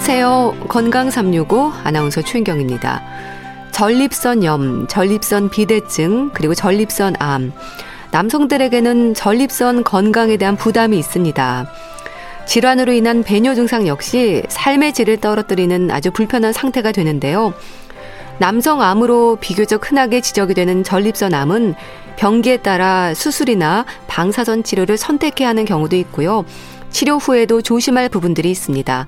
안녕하세요. 건강 365 아나운서 최인경입니다. 전립선 염, 전립선 비대증, 그리고 전립선 암. 남성들에게는 전립선 건강에 대한 부담이 있습니다. 질환으로 인한 배뇨 증상 역시 삶의 질을 떨어뜨리는 아주 불편한 상태가 되는데요. 남성 암으로 비교적 흔하게 지적이 되는 전립선 암은 병기에 따라 수술이나 방사선 치료를 선택해야 하는 경우도 있고요. 치료 후에도 조심할 부분들이 있습니다.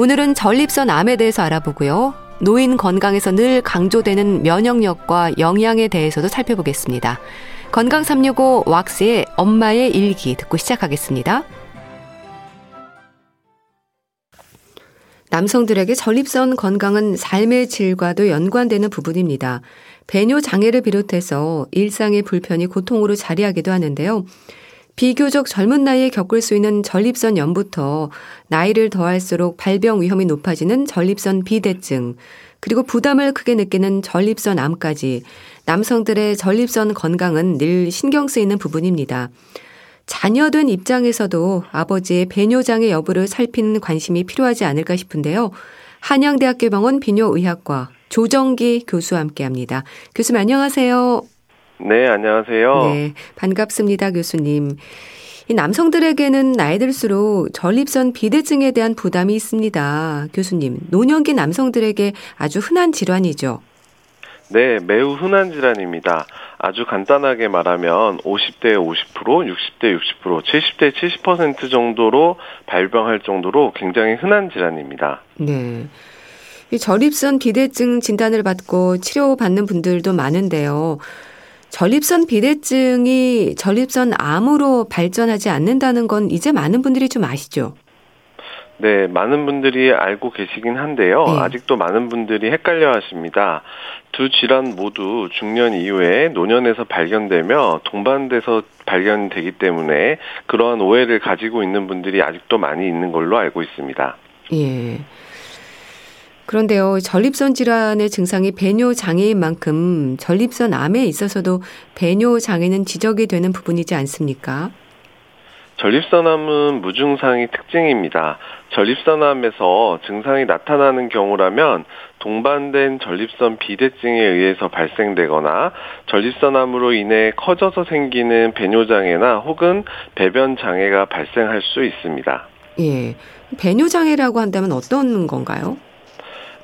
오늘은 전립선 암에 대해서 알아보고요. 노인 건강에서 늘 강조되는 면역력과 영양에 대해서도 살펴보겠습니다. 건강 365 왁스의 엄마의 일기 듣고 시작하겠습니다. 남성들에게 전립선 건강은 삶의 질과도 연관되는 부분입니다. 배뇨 장애를 비롯해서 일상의 불편이 고통으로 자리하기도 하는데요. 비교적 젊은 나이에 겪을 수 있는 전립선 염부터 나이를 더할수록 발병 위험이 높아지는 전립선 비대증, 그리고 부담을 크게 느끼는 전립선 암까지 남성들의 전립선 건강은 늘 신경 쓰이는 부분입니다. 자녀된 입장에서도 아버지의 배뇨장애 여부를 살피는 관심이 필요하지 않을까 싶은데요. 한양대학교 병원 비뇨의학과 조정기 교수와 함께 합니다. 교수님 안녕하세요. 네, 안녕하세요. 네, 반갑습니다, 교수님. 이 남성들에게는 나이 들수록 전립선 비대증에 대한 부담이 있습니다. 교수님, 노년기 남성들에게 아주 흔한 질환이죠. 네, 매우 흔한 질환입니다. 아주 간단하게 말하면 50대 50%, 60대 60%, 70대 70% 정도로 발병할 정도로 굉장히 흔한 질환입니다. 네. 이 전립선 비대증 진단을 받고 치료받는 분들도 많은데요. 전립선 비대증이 전립선 암으로 발전하지 않는다는 건 이제 많은 분들이 좀 아시죠? 네, 많은 분들이 알고 계시긴 한데요. 네. 아직도 많은 분들이 헷갈려 하십니다. 두 질환 모두 중년 이후에 노년에서 발견되며 동반돼서 발견되기 때문에 그러한 오해를 가지고 있는 분들이 아직도 많이 있는 걸로 알고 있습니다. 예. 그런데요, 전립선 질환의 증상이 배뇨 장애인 만큼 전립선 암에 있어서도 배뇨 장애는 지적이 되는 부분이지 않습니까? 전립선암은 무증상이 특징입니다. 전립선암에서 증상이 나타나는 경우라면 동반된 전립선 비대증에 의해서 발생되거나 전립선암으로 인해 커져서 생기는 배뇨장애나 혹은 배변장애가 발생할 수 있습니다. 예. 배뇨장애라고 한다면 어떤 건가요?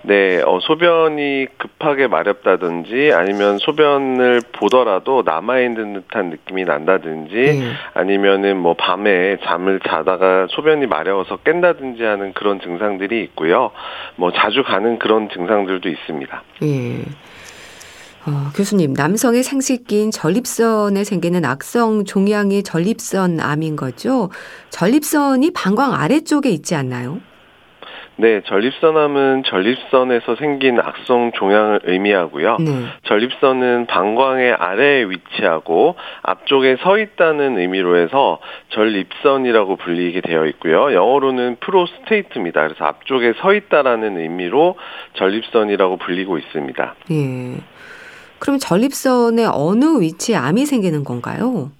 네, 어, 소변이 급하게 마렵다든지 아니면 소변을 보더라도 남아있는 듯한 느낌이 난다든지 네. 아니면은 뭐 밤에 잠을 자다가 소변이 마려워서 깬다든지 하는 그런 증상들이 있고요. 뭐 자주 가는 그런 증상들도 있습니다. 예. 어, 교수님, 남성의 생식기인 전립선에 생기는 악성 종양이 전립선 암인 거죠? 전립선이 방광 아래쪽에 있지 않나요? 네, 전립선암은 전립선에서 생긴 악성 종양을 의미하고요. 네. 전립선은 방광의 아래에 위치하고 앞쪽에 서 있다는 의미로 해서 전립선이라고 불리게 되어 있고요. 영어로는 프로스테이트입니다. 그래서 앞쪽에 서 있다라는 의미로 전립선이라고 불리고 있습니다. 예. 그럼 전립선의 어느 위치에 암이 생기는 건가요?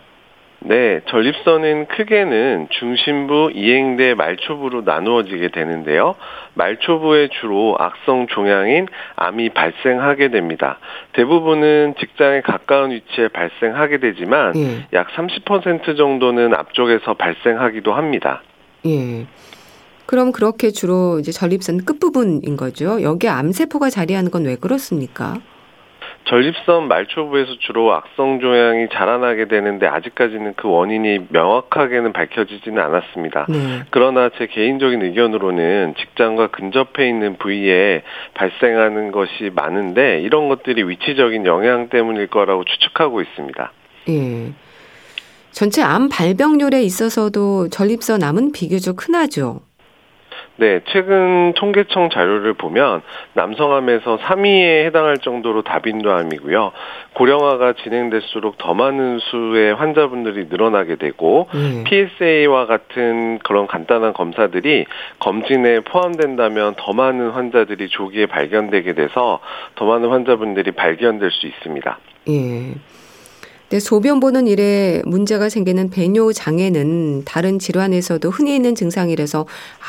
네, 전립선은 크게는 중심부, 이행대, 말초부로 나누어지게 되는데요. 말초부에 주로 악성 종양인 암이 발생하게 됩니다. 대부분은 직장에 가까운 위치에 발생하게 되지만 예. 약30% 정도는 앞쪽에서 발생하기도 합니다. 예. 그럼 그렇게 주로 이제 전립선 끝부분인 거죠. 여기에 암세포가 자리하는 건 왜 그렇습니까? 전립선 말초부에서 주로 악성 종양이 자라나게 되는데 아직까지는 그 원인이 명확하게는 밝혀지지는 않았습니다. 네. 그러나 제 개인적인 의견으로는 직장과 근접해 있는 부위에 발생하는 것이 많은데 이런 것들이 위치적인 영향 때문일 거라고 추측하고 있습니다. 예. 전체 암 발병률에 있어서도 전립선 암은 비교적 흔하죠. 네, 최근 통계청 자료를 보면 남성암에서 3위에 해당할 정도로 다빈도암이고요. 고령화가 진행될수록 더 많은 수의 환자분들이 늘어나게 되고 음. PSA와 같은 그런 간단한 검사들이 검진에 포함된다면 더 많은 환자들이 조기에 발견되게 돼서 더 많은 환자분들이 발견될 수 있습니다. 예. 소변 보는 일에 문제가 생기는 배뇨 장애는 다른 질환에서도 흔히 있는 증상이라서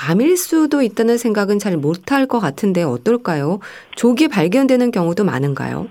암일 수도 있다는 생각은 잘 못할 것 같은데 어떨까요? 조기 발견되는 경우도 많은가요?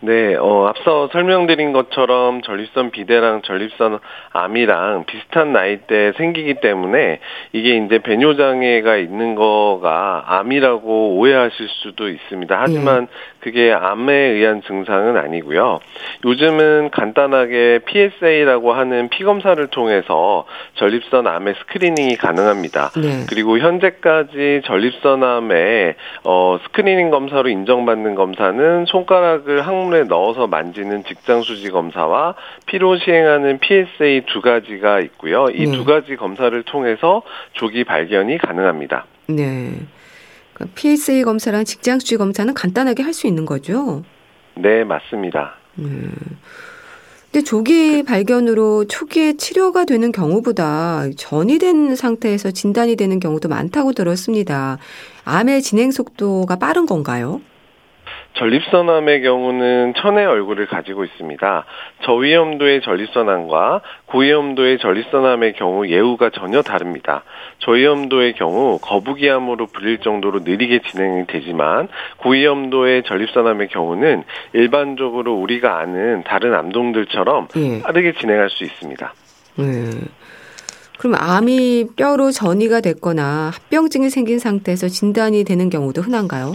네, 어, 앞서 설명드린 것처럼 전립선 비대랑 전립선 암이랑 비슷한 나이대에 생기기 때문에 이게 이제 배뇨장애가 있는 거가 암이라고 오해하실 수도 있습니다. 하지만 네. 그게 암에 의한 증상은 아니고요. 요즘은 간단하게 PSA라고 하는 피검사를 통해서 전립선 암의 screening이 가능합니다. 네. 그리고 현재까지 전립선 암의 어, screening 검사로 인정받는 검사는 손가락을 항문 속에 넣어서 만지는 직장 수지 검사와 피로 시행하는 PSA 두 가지가 있고요. 이두 네. 가지 검사를 통해서 조기 발견이 가능합니다. 네. 그러니까 PSA 검사랑 직장 수지 검사는 간단하게 할 수 있는 거죠? 네, 맞습니다. 음. 근데 조기 발견으로 초기에 치료가 되는 경우보다 전이 된 상태에서 진단이 되는 경우도 많다고 들었습니다. 암의 진행 속도가 빠른 건가요? 전립선암의 경우는 천의 얼굴을 가지고 있습니다. 저위험도의 전립선암과 고위험도의 전립선암의 경우 예후가 전혀 다릅니다. 저위험도의 경우 거북이암으로 불릴 정도로 느리게 진행이 되지만 고위험도의 전립선암의 경우는 일반적으로 우리가 아는 다른 암동들처럼 예. 빠르게 진행할 수 있습니다. 네. 그럼 암이 뼈로 전이가 됐거나 합병증이 생긴 상태에서 진단이 되는 경우도 흔한가요?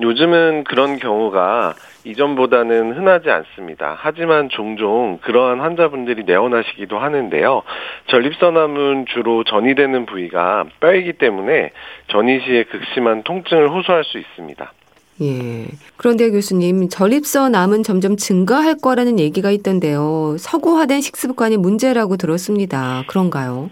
요즘은 그런 경우가 이전보다는 흔하지 않습니다. 하지만 종종 그러한 환자분들이 내원하시기도 하는데요. 전립선암은 주로 전이 되는 부위가 뼈이기 때문에 전이 시에 극심한 통증을 호소할 수 있습니다. 예. 그런데 교수님, 전립선암은 점점 증가할 거라는 얘기가 있던데요. 서구화된 식습관이 문제라고 들었습니다. 그런가요?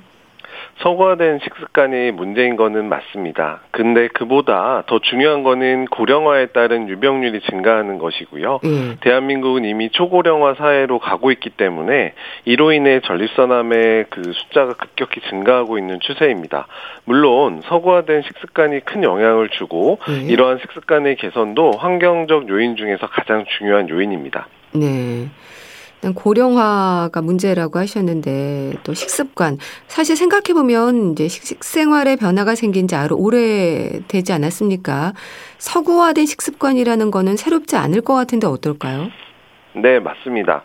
서구화된 식습관이 문제인 거는 맞습니다. 근데 그보다 더 중요한 거는 고령화에 따른 유병률이 증가하는 것이고요. 음. 대한민국은 이미 초고령화 사회로 가고 있기 때문에 이로 인해 전립선암의 그 숫자가 급격히 증가하고 있는 추세입니다. 물론 서구화된 식습관이 큰 영향을 주고 음. 이러한 식습관의 개선도 환경적 요인 중에서 가장 중요한 요인입니다. 네. 고령화가 문제라고 하셨는데 또 식습관 사실 생각해 보면 이제 식생활의 변화가 생긴 지 아주 오래 되지 않았습니까? 서구화된 식습관이라는 거는 새롭지 않을 것 같은데 어떨까요? 네, 맞습니다.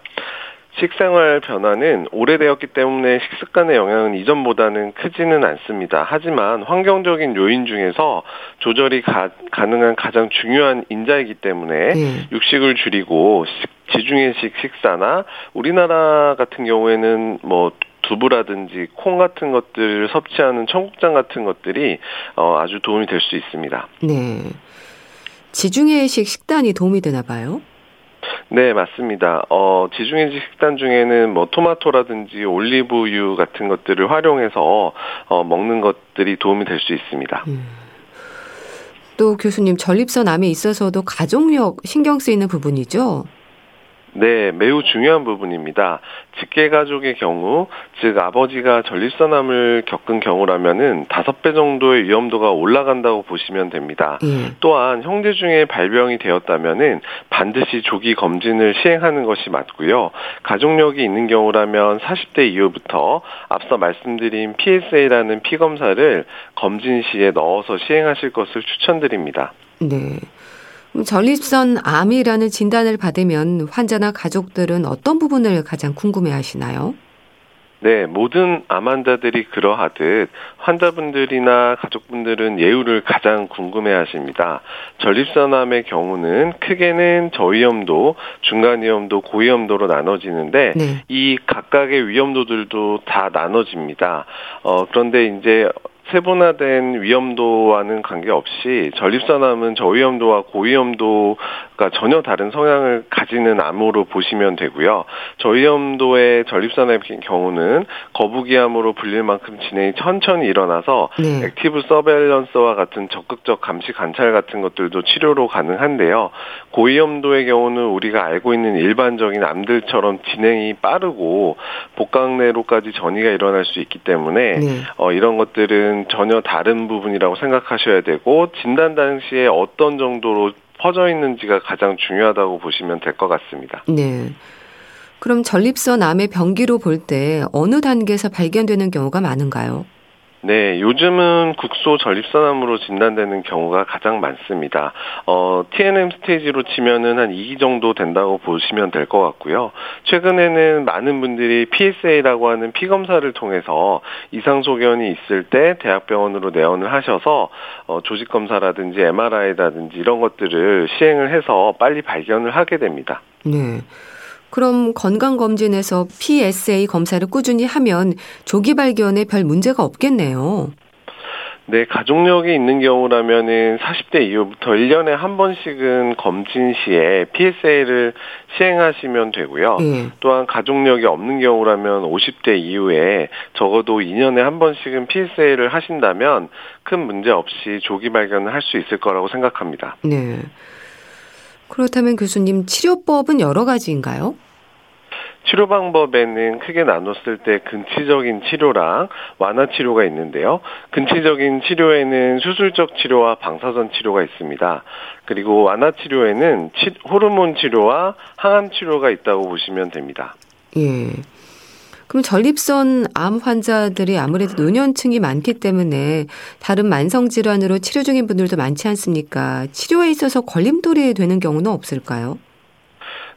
식생활 변화는 오래되었기 때문에 식습관의 영향은 이전보다는 크지는 않습니다. 하지만 환경적인 요인 중에서 조절이 가, 능한 가장 중요한 인자이기 때문에 네. 육식을 줄이고 지중해식 식사나 우리나라 같은 경우에는 뭐 두부라든지 콩 같은 것들을 섭취하는 청국장 같은 것들이 어, 아주 도움이 될 수 있습니다. 네. 지중해식 식단이 도움이 되나 봐요? 네, 맞습니다. 어, 지중해식 식단 중에는 뭐 토마토라든지 올리브유 같은 것들을 활용해서 어, 먹는 것들이 도움이 될 수 있습니다. 음. 또 교수님 전립선 암에 있어서도 가족력 신경 쓰이는 부분이죠? 네, 매우 중요한 부분입니다. 직계 가족의 경우, 즉 아버지가 전립선암을 겪은 경우라면은 다섯 배 정도의 위험도가 올라간다고 보시면 됩니다. 음. 또한 형제 중에 발병이 되었다면은 반드시 조기 검진을 시행하는 것이 맞고요. 가족력이 있는 경우라면 40대 이후부터 앞서 말씀드린 PSA라는 피 검사를 검진 시에 넣어서 시행하실 것을 추천드립니다. 네. 전립선 암이라는 진단을 받으면 환자나 가족들은 어떤 부분을 가장 궁금해 하시나요? 네, 모든 암 환자들이 그러하듯 환자분들이나 가족분들은 예후를 가장 궁금해 하십니다. 전립선암의 경우는 크게는 저위험도, 중간위험도, 고위험도로 나눠지는데 네. 이 각각의 위험도들도 다 나눠집니다. 어, 그런데 이제 세분화된 위험도와는 관계없이 전립선암은 저위험도와 고위험도가 전혀 다른 성향을 가지는 암으로 보시면 되고요. 저위험도의 전립선암의 경우는 거북이암으로 불릴 만큼 진행이 천천히 일어나서 네. active surveillance와 같은 적극적 감시 관찰 같은 것들도 치료로 가능한데요. 고위험도의 경우는 우리가 알고 있는 일반적인 암들처럼 진행이 빠르고 복강 내로까지 전이가 일어날 수 있기 때문에 네. 어, 이런 것들은 부분은 전혀 다른 부분이라고 생각하셔야 되고 진단 당시에 어떤 정도로 퍼져 있는지가 가장 중요하다고 보시면 될 것 같습니다. 네. 그럼 전립선 암의 병기로 볼 때 어느 단계에서 발견되는 경우가 많은가요? 네, 요즘은 국소 전립선암으로 진단되는 경우가 가장 많습니다. 어, TNM 스테이지로 치면은 한 2기 정도 된다고 보시면 될 것 같고요. 최근에는 많은 분들이 PSA라고 하는 피 검사를 통해서 이상 소견이 있을 때 대학병원으로 내원을 하셔서 어, 조직 검사라든지 MRI라든지 이런 것들을 시행을 해서 빨리 발견을 하게 됩니다. 네. 그럼 건강검진에서 PSA 검사를 꾸준히 하면 조기 발견에 별 문제가 없겠네요. 네, 가족력이 있는 경우라면은 40대 이후부터 1년에 한 번씩은 검진 시에 PSA를 시행하시면 되고요. 네. 또한 가족력이 없는 경우라면 50대 이후에 적어도 2년에 한 번씩은 PSA를 하신다면 큰 문제 없이 조기 발견을 할 수 있을 거라고 생각합니다. 네. 그렇다면 교수님 치료법은 여러 가지인가요? 치료 방법에는 크게 나눴을 때 근치적인 치료랑 완화 치료가 있는데요. 근치적인 치료에는 수술적 치료와 방사선 치료가 있습니다. 그리고 완화 치료에는 치, 호르몬 치료와 항암 치료가 있다고 보시면 됩니다. 예. 그럼 전립선 암 환자들이 아무래도 노년층이 많기 때문에 다른 만성 질환으로 치료 중인 분들도 많지 않습니까? 치료에 있어서 걸림돌이 되는 경우는 없을까요?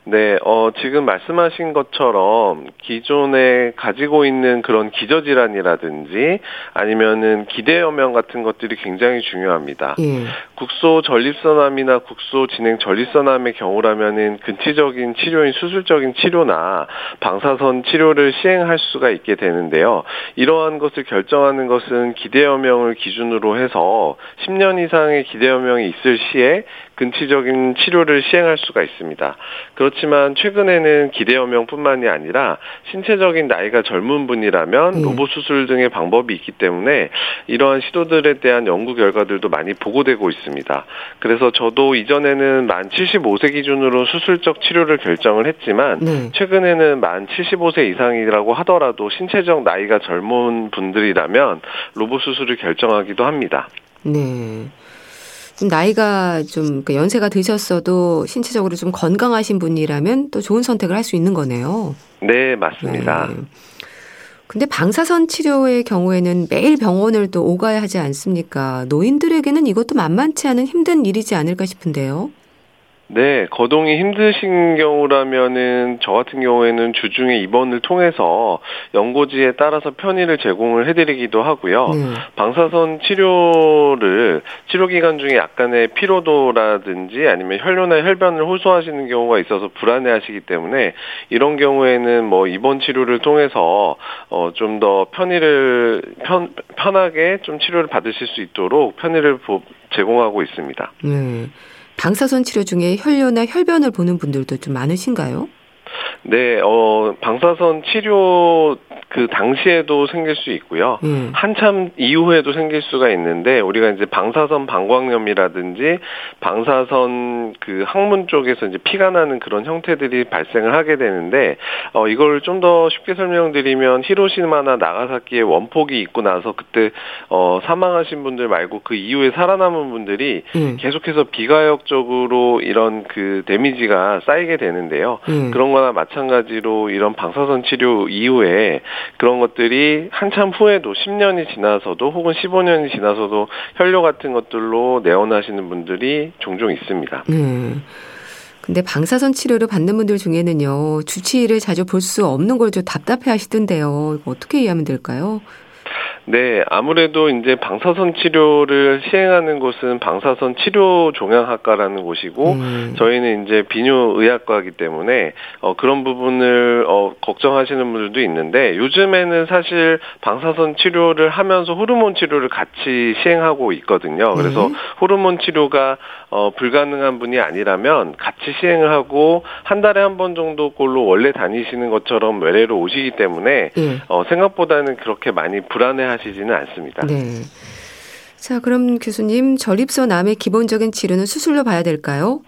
네, 어, 지금 말씀하신 것처럼 기존에 가지고 있는 그런 기저질환이라든지 아니면은 기대염명 같은 것들이 굉장히 중요합니다. 예. 국소 전립선암이나 국소 진행 전립선암의 경우라면은 근치적인 치료인 수술적인 치료나 방사선 치료를 시행할 수가 있게 되는데요. 이러한 것을 결정하는 것은 기대염명을 기준으로 해서 10년 이상의 기대염명이 있을 시에 근치적인 치료를 시행할 수가 있습니다. 그렇지만 최근에는 기대염명뿐만이 아니라 신체적인 나이가 젊은 분이라면 네. 로봇 수술 등의 방법이 있기 때문에 이러한 시도들에 대한 연구 결과들도 많이 보고되고 있습니다. 그래서 저도 이전에는 만 75세 기준으로 수술적 치료를 결정을 했지만 네. 최근에는 만 75세 이상이라고 하더라도 신체적 나이가 젊은 분들이라면 로봇 수술을 결정하기도 합니다. 네. 좀 나이가 좀그 연세가 드셨어도 신체적으로 좀 건강하신 분이라면 또 좋은 선택을 할 수 있는 거네요. 네, 맞습니다. 네. 근데 방사선 치료의 경우에는 매일 병원을 또 오가야 하지 않습니까? 노인들에게는 이것도 만만치 않은 힘든 일이지 않을까 싶은데요. 네, 거동이 힘드신 경우라면은 저 같은 경우에는 주중에 입원을 통해서 연고지에 따라서 편의를 제공을 해드리기도 하고요. 네. 방사선 치료를 치료 기간 중에 약간의 피로도라든지 아니면 혈뇨나 혈변을 호소하시는 경우가 있어서 불안해하시기 때문에 이런 경우에는 뭐 입원 치료를 통해서 어 좀 더 편의를 편 편하게 좀 치료를 받으실 수 있도록 편의를 제공하고 있습니다. 네. 방사선 치료 중에 혈뇨나 혈변을 보는 분들도 좀 많으신가요? 네, 어, 방사선 치료 그 당시에도 생길 수 있고요. 음. 한참 이후에도 생길 수가 있는데 우리가 이제 방사선 방광염이라든지 방사선 그 항문 쪽에서 이제 피가 나는 그런 형태들이 발생을 하게 되는데 어 이걸 좀 더 쉽게 설명드리면 히로시마나 나가사키에 원폭이 있고 나서 그때 어 사망하신 분들 말고 그 이후에 살아남은 분들이 음. 계속해서 비가역적으로 이런 그 데미지가 쌓이게 되는데요. 음. 그런 거나 마찬가지로 이런 방사선 치료 이후에 그런 것들이 한참 후에도 10년이 지나서도 혹은 15년이 지나서도 혈뇨 같은 것들로 내원하시는 분들이 종종 있습니다. 음. 근데 방사선 치료를 받는 분들 중에는요, 주치의를 자주 볼 수 없는 걸 좀 답답해 하시던데요. 어떻게 이해하면 될까요? 네, 아무래도 이제 방사선 치료를 시행하는 곳은 방사선 치료 종양학과라는 곳이고 음. 저희는 이제 비뇨의학과이기 때문에 어 그런 부분을 어 걱정하시는 분들도 있는데 요즘에는 사실 방사선 치료를 하면서 호르몬 치료를 같이 시행하고 있거든요. 그래서 음. 호르몬 치료가 어 불가능한 분이 아니라면 같이 시행을 하고 한 달에 한 번 정도 꼴로 원래 다니시는 것처럼 외래로 오시기 때문에 음. 어 생각보다는 그렇게 많이 불안해 하시지는 않습니다. 네. 자, 그럼 교수님, 전립선 암의 기본적인 치료는 수술로 봐야 될까요?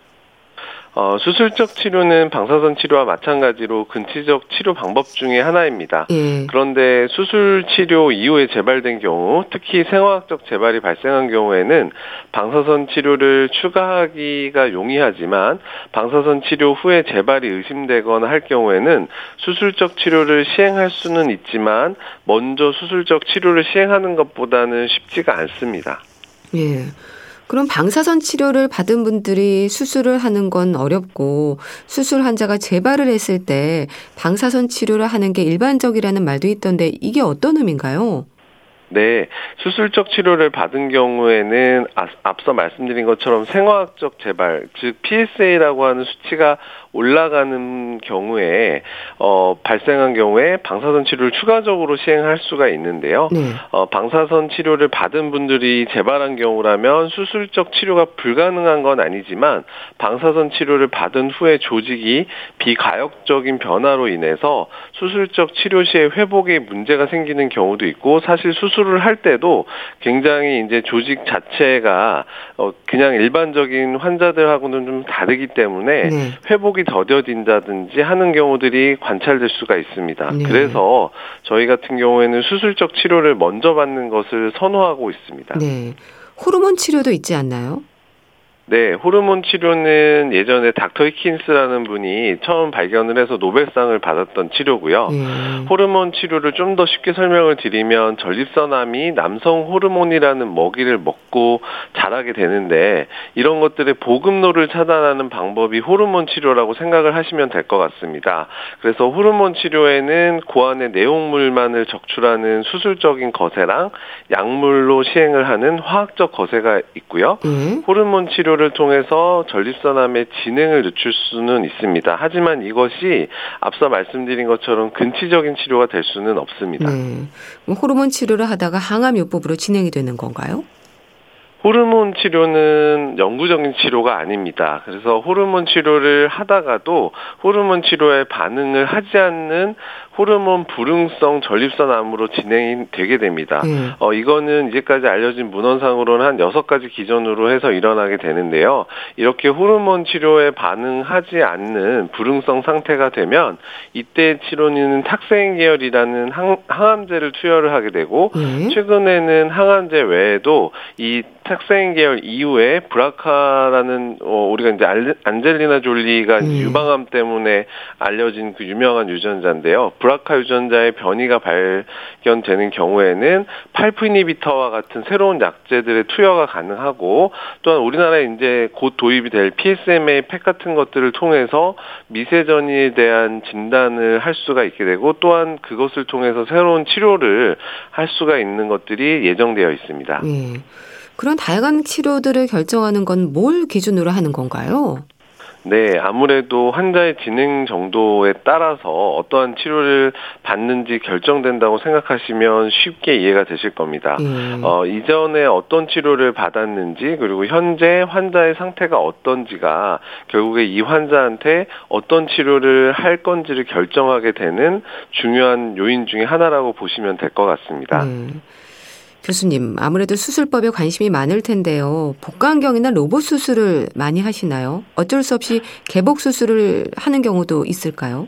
어, 수술적 치료는 방사선 치료와 마찬가지로 근치적 치료 방법 중의 하나입니다. 예. 그런데 수술 치료 이후에 재발된 경우, 특히 생화학적 재발이 발생한 경우에는 방사선 치료를 추가하기가 용이하지만 방사선 치료 후에 재발이 의심되거나 할 경우에는 수술적 치료를 시행할 수는 있지만 먼저 수술적 치료를 시행하는 것보다는 쉽지가 않습니다. 예. 그럼 방사선 치료를 받은 분들이 수술을 하는 건 어렵고 수술 환자가 재발을 했을 때 방사선 치료를 하는 게 일반적이라는 말도 있던데 이게 어떤 의미인가요? 네, 수술적 치료를 받은 경우에는 아, 앞서 말씀드린 것처럼 생화학적 재발, 즉 PSA라고 하는 수치가 올라가는 경우에 어, 발생한 경우에 방사선 치료를 추가적으로 시행할 수가 있는데요. 네. 어, 방사선 치료를 받은 분들이 재발한 경우라면 수술적 치료가 불가능한 건 아니지만 방사선 치료를 받은 후에 조직이 비가역적인 변화로 인해서 수술적 치료 시에 회복에 문제가 생기는 경우도 있고 사실 수술을 할 때도 굉장히 이제 조직 자체가 어, 그냥 일반적인 환자들하고는 좀 다르기 때문에 네. 회복 이 더뎌진다든지 하는 경우들이 관찰될 수가 있습니다. 네. 그래서 저희 같은 경우에는 수술적 치료를 먼저 받는 것을 선호하고 있습니다. 네. 호르몬 치료도 있지 않나요? 네, 호르몬 치료는 예전에 닥터 히킨스라는 분이 처음 발견을 해서 노벨상을 받았던 치료고요. 음. 호르몬 치료를 좀 더 쉽게 설명을 드리면 전립선암이 남성 호르몬이라는 먹이를 먹고 자라게 되는데 이런 것들의 보급로를 차단하는 방법이 호르몬 치료라고 생각을 하시면 될 것 같습니다. 그래서 호르몬 치료에는 고안의 내용물만을 적출하는 수술적인 거세랑 약물로 시행을 하는 화학적 거세가 있고요. 음. 호르몬 치료 치료를 통해서 전립선암의 진행을 늦출 수는 있습니다. 하지만 이것이 앞서 말씀드린 것처럼 근치적인 치료가 될 수는 없습니다. 네. 호르몬 치료를 하다가 항암요법으로 진행이 되는 건가요? 호르몬 치료는 영구적인 치료가 아닙니다. 그래서 호르몬 치료를 하다가도 호르몬 치료에 반응을 하지 않는 호르몬 불응성 전립선암으로 진행이 되게 됩니다. 음. 어, 이거는 이제까지 알려진 문헌상으로는 한 여섯 가지 기준으로 해서 일어나게 되는데요. 이렇게 호르몬 치료에 반응하지 않는 불응성 상태가 되면 이때 치료는 탁생 계열이라는 항, 항암제를 투여를 하게 되고 음. 최근에는 항암제 외에도 이 탁생 계열 이후에 브라카라는 어, 우리가 이제 안젤리나 졸리가 음. 유방암 때문에 알려진 그 유명한 유전자인데요. 브라카 유전자의 변이가 발견되는 경우에는 팔프 이니비터와 같은 새로운 약제들의 투여가 가능하고 또한 우리나라에 이제 곧 도입이 될 PSMA 팩 같은 것들을 통해서 미세전이에 대한 진단을 할 수가 있게 되고 또한 그것을 통해서 새로운 치료를 할 수가 있는 것들이 예정되어 있습니다. 음. 그런 다양한 치료들을 결정하는 건 뭘 기준으로 하는 건가요? 네, 아무래도 환자의 진행 정도에 따라서 어떠한 치료를 받는지 결정된다고 생각하시면 쉽게 이해가 되실 겁니다. 음. 어, 이전에 어떤 치료를 받았는지 그리고 현재 환자의 상태가 어떤지가 결국에 이 환자한테 어떤 치료를 할 건지를 결정하게 되는 중요한 요인 중의 하나라고 보시면 될 것 같습니다. 음. 교수님, 아무래도 수술법에 관심이 많을 텐데요. 복강경이나 로봇 수술을 많이 하시나요? 어쩔 수 없이 개복 수술을 하는 경우도 있을까요?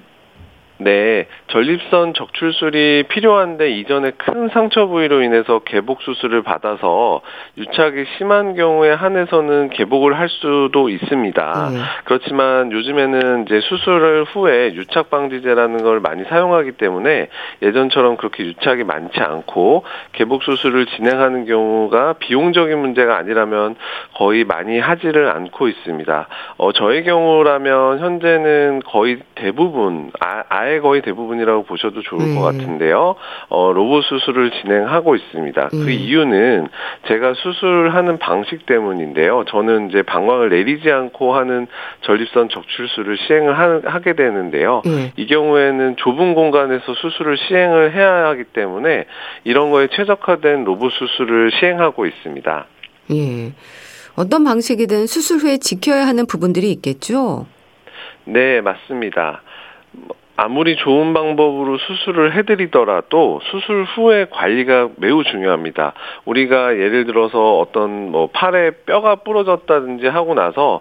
네, 전립선 적출술이 필요한데 이전에 큰 상처 부위로 인해서 개복 수술을 받아서 유착이 심한 경우에 한해서는 개복을 할 수도 있습니다. 네. 그렇지만 요즘에는 이제 수술을 후에 유착 방지제라는 걸 많이 사용하기 때문에 예전처럼 그렇게 유착이 많지 않고 개복 수술을 진행하는 경우가 비용적인 문제가 아니라면 거의 많이 하지를 않고 있습니다. 어, 저의 경우라면 현재는 거의 대부분 아, 아예 아예 거의 대부분이라고 보셔도 좋을 네. 것 같은데요. 어, 로봇 수술을 진행하고 있습니다. 그 네. 그 이유는 제가 수술하는 방식 때문인데요. 저는 이제 방광을 내리지 않고 하는 전립선 적출술을 시행을 하, 게 되는데요. 네. 이 경우에는 좁은 공간에서 수술을 시행을 해야 하기 때문에 이런 거에 최적화된 로봇 수술을 시행하고 있습니다. 예. 어떤 방식이든 수술 후에 지켜야 하는 부분들이 있겠죠? 네, 맞습니다. 아무리 좋은 방법으로 수술을 해드리더라도 수술 후에 관리가 매우 중요합니다. 우리가 예를 들어서 어떤 뭐 팔에 뼈가 부러졌다든지 하고 나서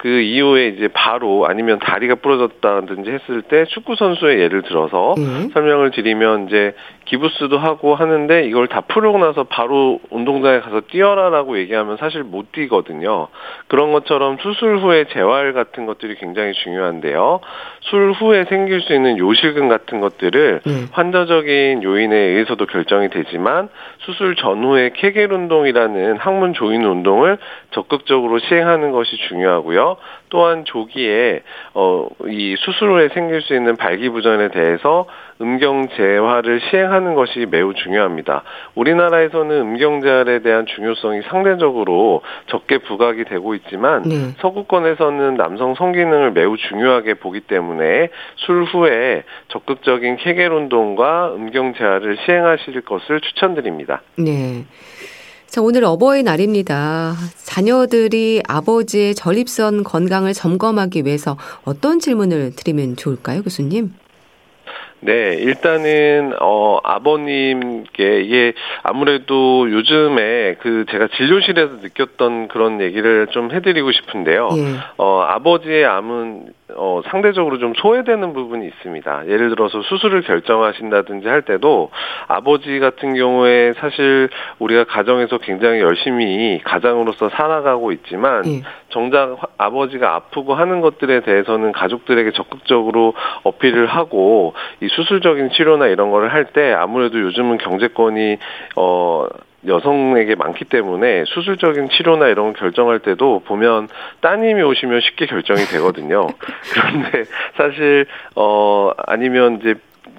그 이후에 이제 바로 아니면 다리가 부러졌다든지 했을 때 축구 선수의 예를 들어서 음. 설명을 드리면 이제 기부스도 하고 하는데 이걸 다 풀고 나서 바로 운동장에 가서 뛰어라라고 얘기하면 사실 못 뛰거든요. 그런 것처럼 수술 후에 재활 같은 것들이 굉장히 중요한데요. 술 후에 생길 수 있는 요실금 같은 것들을 음. 환자적인 요인에 의해서도 결정이 되지만 수술 전후에 케겔 운동이라는 항문 조인 운동을 적극적으로 시행하는 것이 중요하고요. 또한 조기에 어, 이 수술 후에 생길 수 있는 발기부전에 대해서 음경 재활을 시행하는 것이 매우 중요합니다. 우리나라에서는 음경 재활에 대한 중요성이 상대적으로 적게 부각이 되고 있지만 네. 서구권에서는 남성 성기능을 매우 중요하게 보기 때문에 술 후에 적극적인 케겔 운동과 음경 재활을 시행하실 것을 추천드립니다. 네. 자, 오늘 어버이날입니다. 자녀들이 아버지의 전립선 건강을 점검하기 위해서 어떤 질문을 드리면 좋을까요, 교수님? 네, 일단은 어 아버님께 이게 아무래도 요즘에 그 제가 진료실에서 느꼈던 그런 얘기를 좀 해드리고 싶은데요. 예. 어 아버지의 암은 어, 상대적으로 좀 소외되는 부분이 있습니다. 예를 들어서 수술을 결정하신다든지 할 때도 아버지 같은 경우에 사실 우리가 가정에서 굉장히 열심히 가장으로서 살아가고 있지만 예. 정작 아버지가 아프고 하는 것들에 대해서는 가족들에게 적극적으로 어필을 하고 이 수술적인 치료나 이런 거를 할 때 아무래도 요즘은 경제권이 어 여성에게 많기 때문에 수술적인 치료나 이런 걸 결정할 때도 보면 따님이 오시면 쉽게 결정이 되거든요. 그런데 사실 어 아니면 이제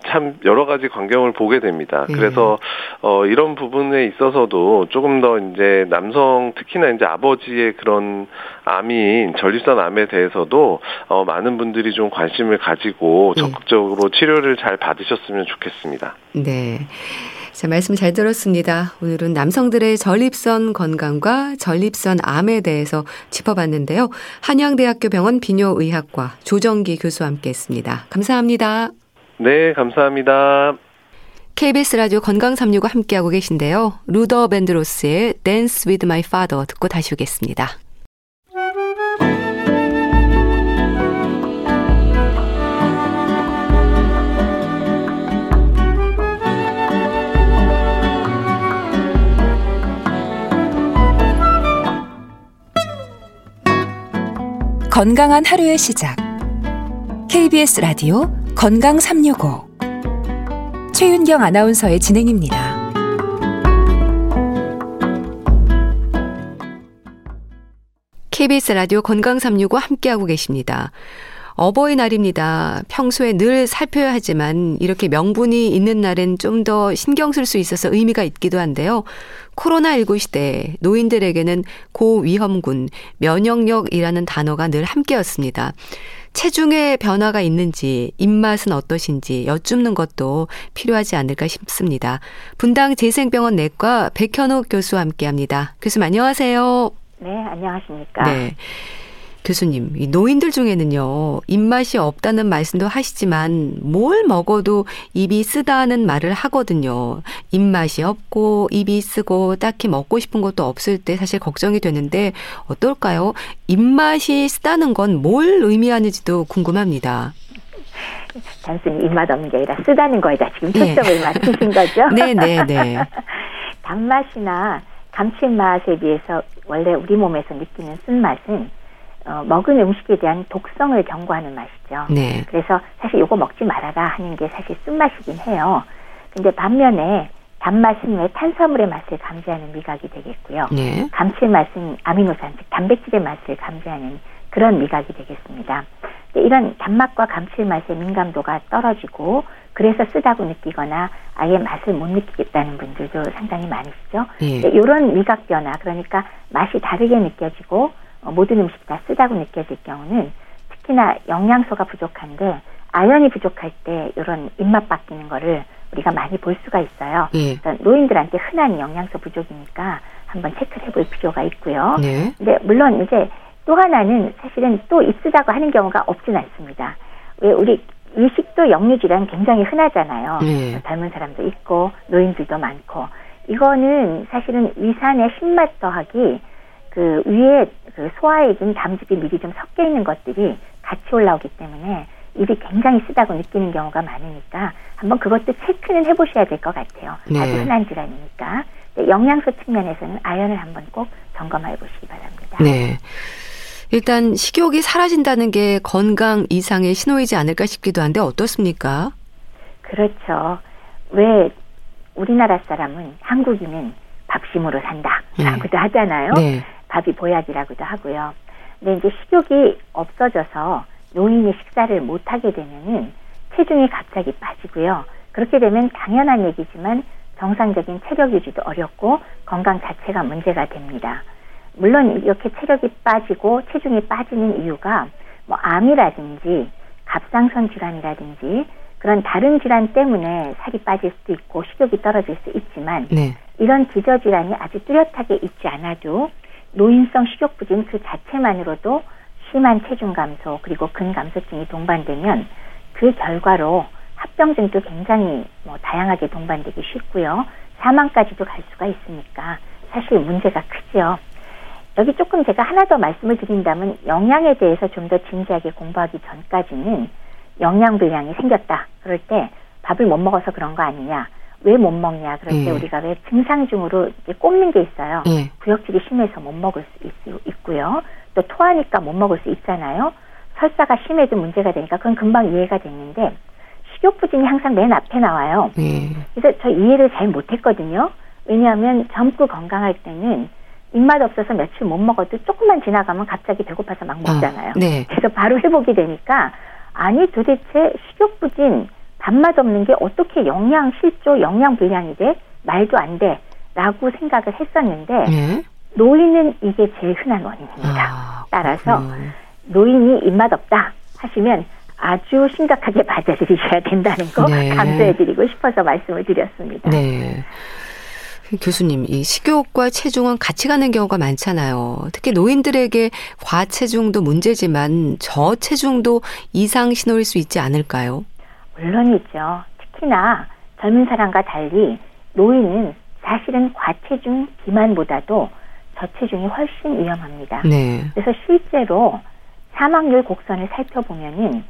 참 여러 가지 광경을 보게 됩니다. 예. 그래서 어 이런 부분에 있어서도 조금 더 이제 남성 특히나 이제 아버지의 그런 암인 전립선 암에 대해서도 어 많은 분들이 좀 관심을 가지고 예. 적극적으로 치료를 잘 받으셨으면 좋겠습니다. 네. 자, 말씀 잘 들었습니다. 오늘은 남성들의 전립선 건강과 전립선 암에 대해서 짚어봤는데요. 한양대학교 병원 비뇨의학과 조정기 교수와 함께 했습니다. 감사합니다. 네, 감사합니다. KBS 라디오 건강 365 함께하고 계신데요. 루더 밴드로스의 Dance with My Father 듣고 다시 오겠습니다. 건강한 하루의 시작. KBS 라디오 건강 365. 최윤경 아나운서의 진행입니다. KBS 라디오 건강 365 함께하고 계십니다. 어버이날입니다. 평소에 늘 살펴야 하지만 이렇게 명분이 있는 날엔 좀 더 신경 쓸 수 있어서 의미가 있기도 한데요. 코로나19 시대 노인들에게는 고위험군, 면역력이라는 단어가 늘 함께였습니다. 체중의 변화가 있는지, 입맛은 어떠신지 여쭙는 것도 필요하지 않을까 싶습니다. 분당 재생병원 내과 백현욱 교수와 함께 합니다. 교수님 안녕하세요. 네, 안녕하십니까. 네. 교수님, 이 노인들 중에는요, 입맛이 없다는 말씀도 하시지만, 뭘 먹어도 입이 쓰다는 말을 하거든요. 입맛이 없고, 입이 쓰고, 딱히 먹고 싶은 것도 없을 때 사실 걱정이 되는데, 어떨까요? 입맛이 쓰다는 건 뭘 의미하는지도 궁금합니다. 단순히 입맛 없는 게 아니라 쓰다는 거에다 지금 네. 초점을 네. 맞추신 거죠? 네, 네, 네. 단맛이나 감칠맛에 비해서 원래 우리 몸에서 느끼는 쓴맛은 어, 먹은 음식에 대한 독성을 경고하는 맛이죠. 네. 그래서 사실 이거 먹지 말아라 하는 게 사실 쓴맛이긴 해요. 근데 반면에 단맛은 왜 탄수화물의 맛을 감지하는 미각이 되겠고요. 네. 감칠맛은 아미노산, 즉 단백질의 맛을 감지하는 그런 미각이 되겠습니다. 이런 단맛과 감칠맛의 민감도가 떨어지고 그래서 쓰다고 느끼거나 아예 맛을 못 느끼겠다는 분들도 상당히 많으시죠. 네. 이런 미각 변화, 그러니까 맛이 다르게 느껴지고 어, 모든 음식 다 쓰다고 느껴질 경우는 특히나 영양소가 부족한데 아연이 부족할 때 이런 입맛 바뀌는 거를 우리가 많이 볼 수가 있어요. 예. 그러니까 노인들한테 흔한 영양소 부족이니까 한번 체크를 해볼 필요가 있고요. 네. 근데 물론 이제 또 하나는 사실은 또 있으다고 하는 경우가 없진 않습니다. 왜 우리 일식도 역류 질환 굉장히 흔하잖아요. 네. 젊은 사람도 있고 노인들도 많고 이거는 사실은 위산의 신맛 더하기 그 위에 그 소화액인 담즙이 미리 좀 섞여 있는 것들이 같이 올라오기 때문에 입이 굉장히 쓰다고 느끼는 경우가 많으니까 한번 그것도 체크는 해보셔야 될 것 같아요. 네. 아주 흔한 질환이니까. 영양소 측면에서는 아연을 한번 꼭 점검해 보시기 바랍니다. 네. 일단 식욕이 사라진다는 게 건강 이상의 신호이지 않을까 싶기도 한데 어떻습니까? 그렇죠. 왜 우리나라 사람은 한국인은 밥심으로 산다라고도 네. 하잖아요. 네. 밥이 보약이라고도 하고요. 근데 이제 식욕이 없어져서 노인이 식사를 못하게 되면은 체중이 갑자기 빠지고요. 그렇게 되면 당연한 얘기지만 정상적인 체력 유지도 어렵고 건강 자체가 문제가 됩니다. 물론 이렇게 체력이 빠지고 체중이 빠지는 이유가 뭐 암이라든지 갑상선 질환이라든지 그런 다른 질환 때문에 살이 빠질 수도 있고 식욕이 떨어질 수 있지만 네. 이런 기저질환이 아주 뚜렷하게 있지 않아도 노인성 식욕부진 그 자체만으로도 심한 체중 감소 그리고 근감소증이 동반되면 그 결과로 합병증도 굉장히 뭐 다양하게 동반되기 쉽고요. 사망까지도 갈 수가 있으니까 사실 문제가 크죠. 여기 조금 제가 하나 더 말씀을 드린다면 영양에 대해서 좀 더 진지하게 공부하기 전까지는 영양 불량이 생겼다. 그럴 때 밥을 못 먹어서 그런 거 아니냐. 왜 못 먹냐. 그럴 때 예. 우리가 왜 증상 중으로 이제 꼽는 게 있어요. 예. 구역질이 심해서 못 먹을 수 있, 있고요. 또 토하니까 못 먹을 수 있잖아요. 설사가 심해도 문제가 되니까 그건 금방 이해가 됐는데 식욕부진이 항상 맨 앞에 나와요. 예. 그래서 저 이해를 잘 못했거든요. 왜냐하면 젊고 건강할 때는 입맛 없어서 며칠 못 먹어도 조금만 지나가면 갑자기 배고파서 막 먹잖아요. 아, 네. 그래서 바로 회복이 되니까 아니 도대체 식욕부진 밥맛 없는 게 어떻게 영양 실조 영양 불량이 돼 말도 안 돼라고 생각을 했었는데 네? 노인은 이게 제일 흔한 원인입니다. 아, 따라서 노인이 입맛 없다 하시면 아주 심각하게 받아들이셔야 된다는 거 네. 강조해드리고 싶어서 말씀을 드렸습니다. 네. 교수님, 이 식욕과 체중은 같이 가는 경우가 많잖아요. 특히 노인들에게 과체중도 문제지만 저체중도 이상 신호일 수 있지 않을까요? 물론이죠. 특히나 젊은 사람과 달리 노인은 사실은 과체중 비만보다도 저체중이 훨씬 위험합니다. 네. 그래서 실제로 사망률 곡선을 살펴보면은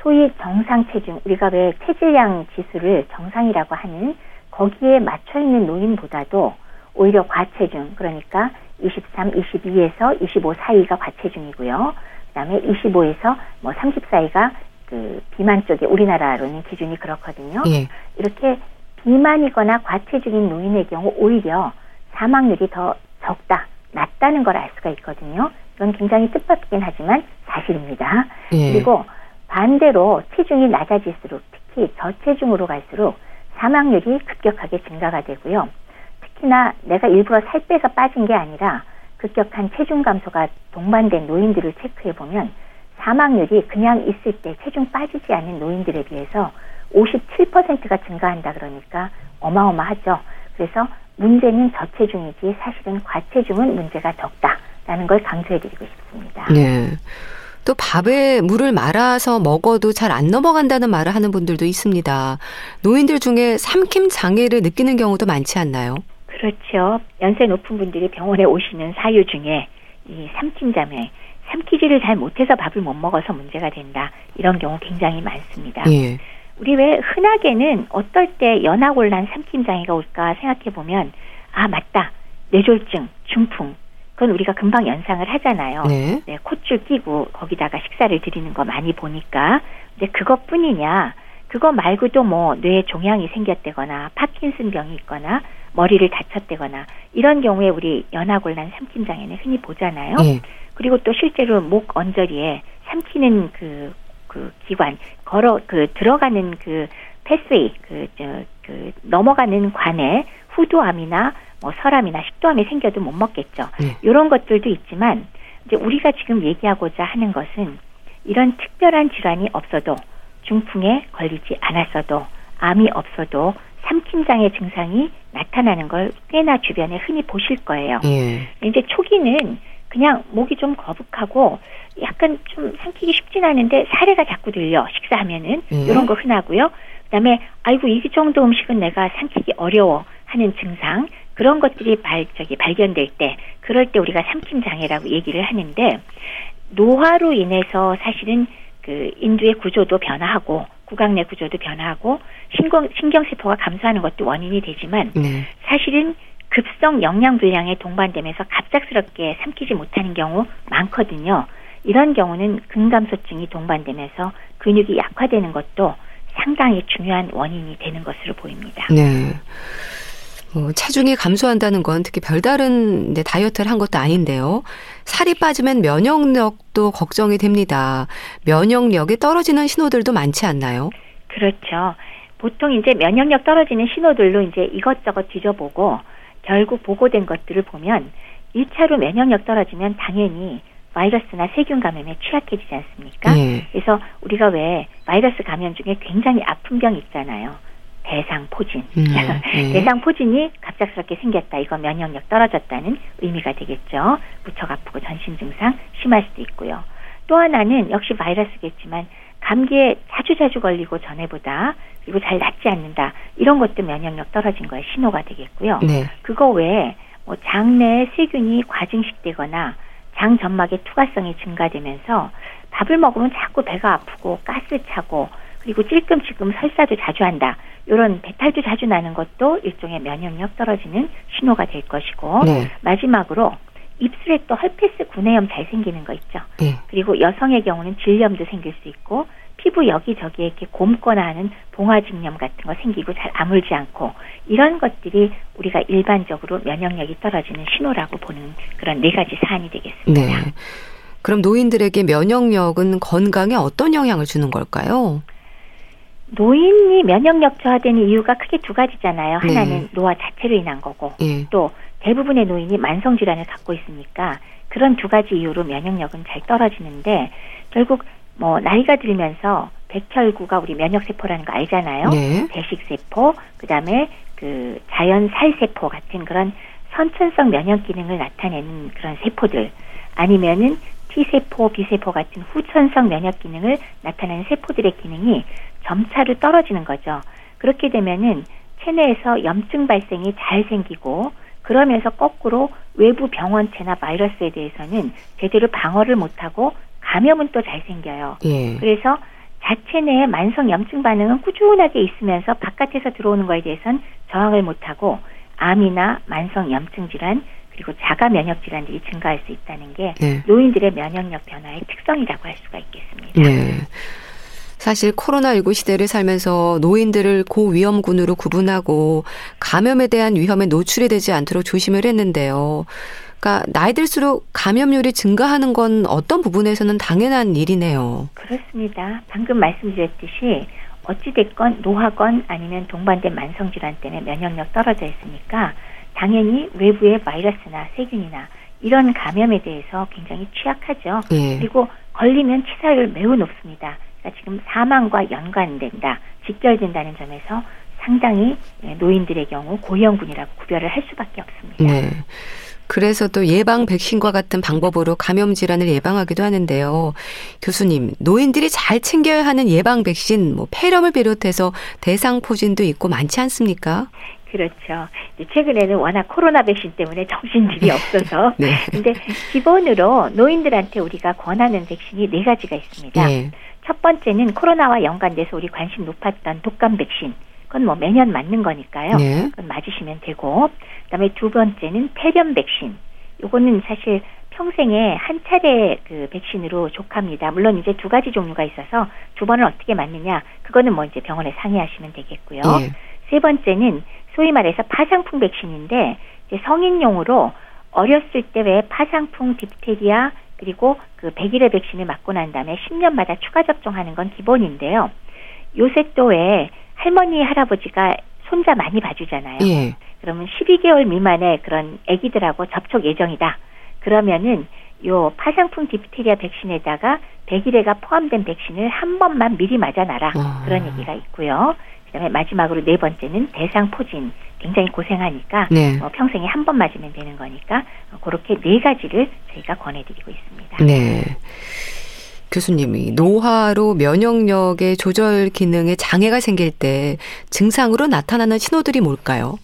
소위 정상 체중, 우리가 왜 체질량 지수를 정상이라고 하는 거기에 맞춰 있는 노인보다도 오히려 과체중 그러니까 23, 22에서 25 사이가 과체중이고요. 그다음에 25에서 뭐30 사이가 그 비만 쪽에 우리나라로는 기준이 그렇거든요. 예. 이렇게 비만이거나 과체중인 노인의 경우 오히려 사망률이 더 적다, 낮다는 걸 알 수가 있거든요. 이건 굉장히 뜻밖이긴 하지만 사실입니다. 예. 그리고 반대로 체중이 낮아질수록 특히 저체중으로 갈수록 사망률이 급격하게 증가가 되고요. 특히나 내가 일부러 살 빼서 빠진 게 아니라 급격한 체중 감소가 동반된 노인들을 체크해 보면 사망률이 그냥 있을 때 체중 빠지지 않는 노인들에 비해서 57%가 증가한다 그러니까 어마어마하죠. 그래서 문제는 저체중이지 사실은 과체중은 문제가 적다라는 걸 강조해 드리고 싶습니다. 네. 또 밥에 물을 말아서 먹어도 잘 안 넘어간다는 말을 하는 분들도 있습니다. 노인들 중에 삼킴 장애를 느끼는 경우도 많지 않나요? 그렇죠. 연세 높은 분들이 병원에 오시는 사유 중에 이 삼킴 장애, 삼키지를 잘 못해서 밥을 못 먹어서 문제가 된다. 이런 경우 굉장히 많습니다. 예. 우리 왜 흔하게는 어떨 때 연하곤란 삼킴 장애가 올까 생각해 보면 아 맞다 뇌졸중, 중풍 그건 우리가 금방 연상을 하잖아요. 네. 네, 콧줄 끼고 거기다가 식사를 드리는 거 많이 보니까. 근데 그것뿐이냐? 그거 말고도 뭐 뇌에 종양이 생겼다거나 파킨슨 병이 있거나 머리를 다쳤다거나 이런 경우에 우리 연하곤란 삼킴 장애는 흔히 보잖아요. 네. 그리고 또 실제로 목 언저리에 삼키는 그, 그 기관, 걸어, 그 들어가는 그 패스웨이, 그, 저, 그 넘어가는 관에 후두암이나 뭐 설암이나 식도암이 생겨도 못 먹겠죠. 네. 이런 것들도 있지만 이제 우리가 지금 얘기하고자 하는 것은 이런 특별한 질환이 없어도 중풍에 걸리지 않았어도 암이 없어도 삼킴장애 증상이 나타나는 걸 꽤나 주변에 흔히 보실 거예요. 예. 이제 초기는 그냥 목이 좀 거북하고 약간 좀 삼키기 쉽진 않은데 사례가 자꾸 들려 식사하면은 예. 이런 거 흔하고요. 그다음에 아이고 이 정도 음식은 내가 삼키기 어려워 하는 증상 그런 것들이 발 저기 발견될 때 그럴 때 우리가 삼킴 장애라고 얘기를 하는데 노화로 인해서 사실은 그 인두의 구조도 변화하고 구강 내 구조도 변화하고 신경 신경세포가 감소하는 것도 원인이 되지만 네. 사실은 급성 영양 불량에 동반되면서 갑작스럽게 삼키지 못하는 경우 많거든요. 이런 경우는 근감소증이 동반되면서 근육이 약화되는 것도 상당히 중요한 원인이 되는 것으로 보입니다. 네. 뭐 체중이 감소한다는 건 특히 별다른 네, 다이어트를 한 것도 아닌데요. 살이 빠지면 면역력도 걱정이 됩니다. 면역력이 떨어지는 신호들도 많지 않나요? 그렇죠. 보통 이제 면역력 떨어지는 신호들로 이제 이것저것 뒤져보고 결국 보고된 것들을 보면 1차로 면역력 떨어지면 당연히 바이러스나 세균 감염에 취약해지지 않습니까? 네. 그래서 우리가 왜 바이러스 감염 중에 굉장히 아픈 병 있잖아요. 대상포진. 음, 네. 대상포진이 갑작스럽게 생겼다. 이거 면역력 떨어졌다는 의미가 되겠죠. 무척 아프고 전신 증상 심할 수도 있고요. 또 하나는 역시 바이러스겠지만 감기에 자주 자주 걸리고 전에보다 그리고 잘 낫지 않는다. 이런 것도 면역력 떨어진 거에 신호가 되겠고요. 네. 그거 외에 뭐 장내에 세균이 과증식되거나 장 점막의 투과성이 증가되면서 밥을 먹으면 자꾸 배가 아프고 가스 차고 그리고 찔끔찔끔 설사도 자주 한다. 이런 배탈도 자주 나는 것도 일종의 면역력 떨어지는 신호가 될 것이고 네. 마지막으로 입술에 또 헐페스 구내염 잘 생기는 거 있죠. 네. 그리고 여성의 경우는 질염도 생길 수 있고 피부 여기저기에 이렇게 곰거나 하는 봉화직염 같은 거 생기고 잘 아물지 않고 이런 것들이 우리가 일반적으로 면역력이 떨어지는 신호라고 보는 그런 네 가지 사안이 되겠습니다. 네. 그럼 노인들에게 면역력은 건강에 어떤 영향을 주는 걸까요? 노인이 면역력 저하되는 이유가 크게 두 가지잖아요. 네. 하나는 노화 자체로 인한 거고 네. 또 대부분의 노인이 만성 질환을 갖고 있으니까 그런 두 가지 이유로 면역력은 잘 떨어지는데 결국 뭐 나이가 들면서 백혈구가 우리 면역 세포라는 거 알잖아요. 네. 배식 세포, 그다음에 그 자연 살세포 같은 그런 선천성 면역 기능을 나타내는 그런 세포들 아니면은 T세포, B세포 같은 후천성 면역 기능을 나타내는 세포들의 기능이 점차로 떨어지는 거죠. 그렇게 되면은 체내에서 염증 발생이 잘 생기고 그러면서 거꾸로 외부 병원체나 바이러스에 대해서는 제대로 방어를 못하고 감염은 또 잘 생겨요. 예. 그래서 자체 내에 만성 염증 반응은 꾸준하게 있으면서 바깥에서 들어오는 거에 대해서는 저항을 못하고 암이나 만성 염증 질환 그리고 자가 면역 질환들이 증가할 수 있다는 게 네. 노인들의 면역력 변화의 특성이라고 할 수가 있겠습니다. 네. 사실 코로나19 시대를 살면서 노인들을 고위험군으로 구분하고 감염에 대한 위험에 노출이 되지 않도록 조심을 했는데요. 그러니까 나이 들수록 감염률이 증가하는 건 어떤 부분에서는 당연한 일이네요. 그렇습니다. 방금 말씀드렸듯이 어찌됐건 노화건 아니면 동반된 만성질환 때문에 면역력 떨어져 있으니까 당연히 외부의 바이러스나 세균이나 이런 감염에 대해서 굉장히 취약하죠. 예. 그리고 걸리면 치사율 매우 높습니다. 그러니까 지금 사망과 연관된다, 직결된다는 점에서 상당히 노인들의 경우 고위험군이라고 구별을 할 수밖에 없습니다. 네. 그래서 또 예방 백신과 같은 방법으로 감염 질환을 예방하기도 하는데요. 교수님, 노인들이 잘 챙겨야 하는 예방 백신, 뭐 폐렴을 비롯해서 대상 포진도 있고 많지 않습니까? 그렇죠. 최근에는 워낙 코로나 백신 때문에 정신줄이 없어서. 네. 근데 기본으로 노인들한테 우리가 권하는 백신이 네 가지가 있습니다. 네. 첫 번째는 코로나와 연관돼서 우리 관심 높았던 독감 백신. 그건 뭐 매년 맞는 거니까요. 네. 그건 맞으시면 되고. 그다음에 두 번째는 폐렴 백신. 요거는 사실 평생에 한 차례 그 백신으로 족합니다. 물론 이제 두 가지 종류가 있어서 두 번을 어떻게 맞느냐 그거는 뭐 이제 병원에 상의하시면 되겠고요. 네. 세 번째는 소위 말해서 파상풍 백신인데 이제 성인용으로 어렸을 때 왜 파상풍, 디프테리아 그리고 그 백일해 백신을 맞고 난 다음에 10년마다 추가 접종하는 건 기본인데요. 요새 또왜 할머니 할아버지가 손자 많이 봐주잖아요. 예. 그러면 12개월 미만의 그런 아기들하고 접촉 예정이다. 그러면은 요 파상풍 디프테리아 백신에다가 백일해가 포함된 백신을 한 번만 미리 맞아놔라. 아. 그런 얘기가 있고요. 그다음에 마지막으로 네 번째는 대상 포진 굉장히 고생하니까 네. 어, 평생에 한 번 맞으면 되는 거니까 어, 그렇게 네 가지를 저희가 권해드리고 있습니다. 네. 교수님이 노화로 면역력의 조절 기능에 장애가 생길 때 증상으로 나타나는 신호들이 뭘까요?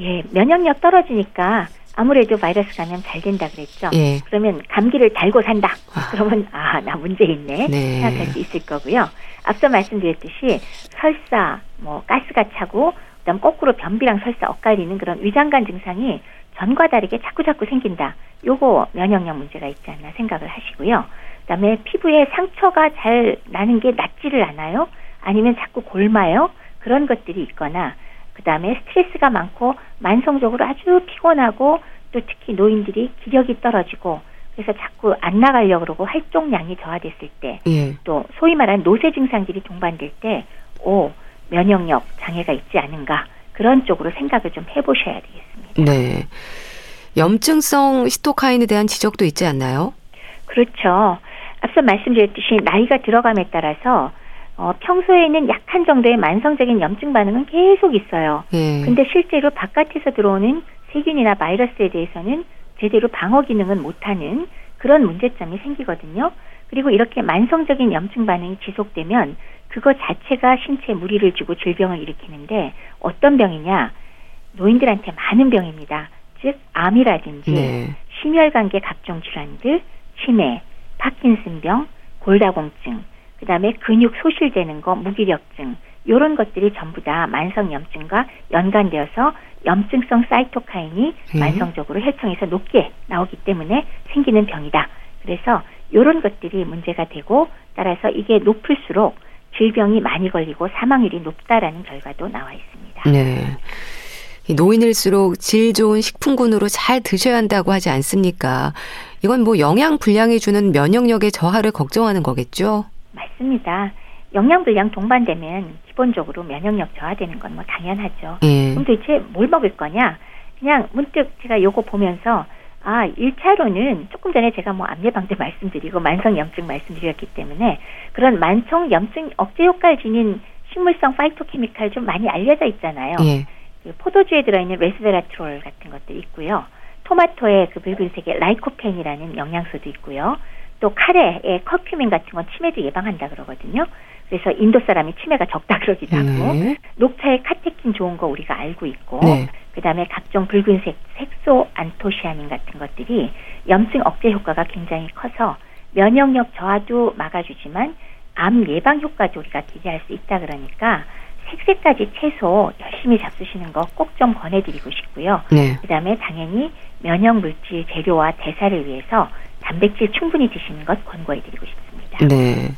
예, 면역력 떨어지니까 아무래도 바이러스 감염 잘 된다 그랬죠. 예. 그러면 감기를 달고 산다. 아. 그러면 아, 나 문제 있네. 네. 생각할 수 있을 거고요. 앞서 말씀드렸듯이 설사, 뭐 가스가 차고 그다음 거꾸로 변비랑 설사 엇갈리는 그런 위장관 증상이 전과 다르게 자꾸 자꾸 생긴다. 요거 면역력 문제가 있지 않나 생각을 하시고요. 그다음에 피부에 상처가 잘 나는 게 낫지를 않아요. 아니면 자꾸 골마요. 그런 것들이 있거나 그다음에 스트레스가 많고 만성적으로 아주 피곤하고 또 특히 노인들이 기력이 떨어지고 그래서 자꾸 안 나가려고 그러고 활동량이 저하됐을 때, 예. 또 소위 말하는 노쇠 증상들이 동반될 때, 오 면역력 장애가 있지 않은가 그런 쪽으로 생각을 좀 해보셔야 되겠습니다. 네. 염증성 시토카인에 대한 지적도 있지 않나요? 그렇죠. 앞서 말씀드렸듯이 나이가 들어감에 따라서 어, 평소에는 약한 정도의 만성적인 염증 반응은 계속 있어요. 예. 근데 실제로 바깥에서 들어오는 세균이나 바이러스에 대해서는 제대로 방어 기능은 못하는 그런 문제점이 생기거든요. 그리고 이렇게 만성적인 염증 반응이 지속되면 그거 자체가 신체에 무리를 주고 질병을 일으키는데 어떤 병이냐? 노인들한테 많은 병입니다. 즉 암이라든지 네. 심혈관계 각종 질환들, 치매, 파킨슨병, 골다공증, 그다음에 근육 소실되는 거, 무기력증 이런 것들이 전부 다 만성염증과 연관되어서 염증성 사이토카인이 음. 만성적으로 혈청에서 높게 나오기 때문에 생기는 병이다. 그래서 이런 것들이 문제가 되고 따라서 이게 높을수록 질병이 많이 걸리고 사망률이 높다라는 결과도 나와 있습니다. 네. 노인일수록 질 좋은 식품군으로 잘 드셔야 한다고 하지 않습니까? 이건 뭐 영양 불량이 주는 면역력의 저하를 걱정하는 거겠죠? 맞습니다. 영양 불량 동반되면 기본적으로 면역력 저하되는 건 뭐 당연하죠. 예. 그럼 도대체 뭘 먹을 거냐? 그냥 문득 제가 요거 보면서 아, 1차로는 조금 전에 제가 뭐 암예방제 말씀드리고 만성염증 말씀드렸기 때문에 그런 만성염증 억제 효과를 지닌 식물성 파이토케미칼 좀 많이 알려져 있잖아요. 예. 그 포도주에 들어있는 resveratrol 같은 것도 있고요. 토마토의 그 붉은색의 lycopene이라는 영양소도 있고요. 또 카레의 커큐민 같은 건 치매도 예방한다 그러거든요. 그래서 인도 사람이 치매가 적다 그러기도 하고 네. 녹차의 카테킨 좋은 거 우리가 알고 있고 네. 그다음에 각종 붉은색 색소 안토시아닌 같은 것들이 염증 억제 효과가 굉장히 커서 면역력 저하도 막아주지만 암 예방 효과도 우리가 기대할 수 있다 그러니까 색색까지 채소 열심히 잡수시는 거 꼭 좀 권해드리고 싶고요. 네. 그다음에 당연히 면역 물질 재료와 대사를 위해서 단백질 충분히 드시는 것 권고해드리고 싶습니다. 네.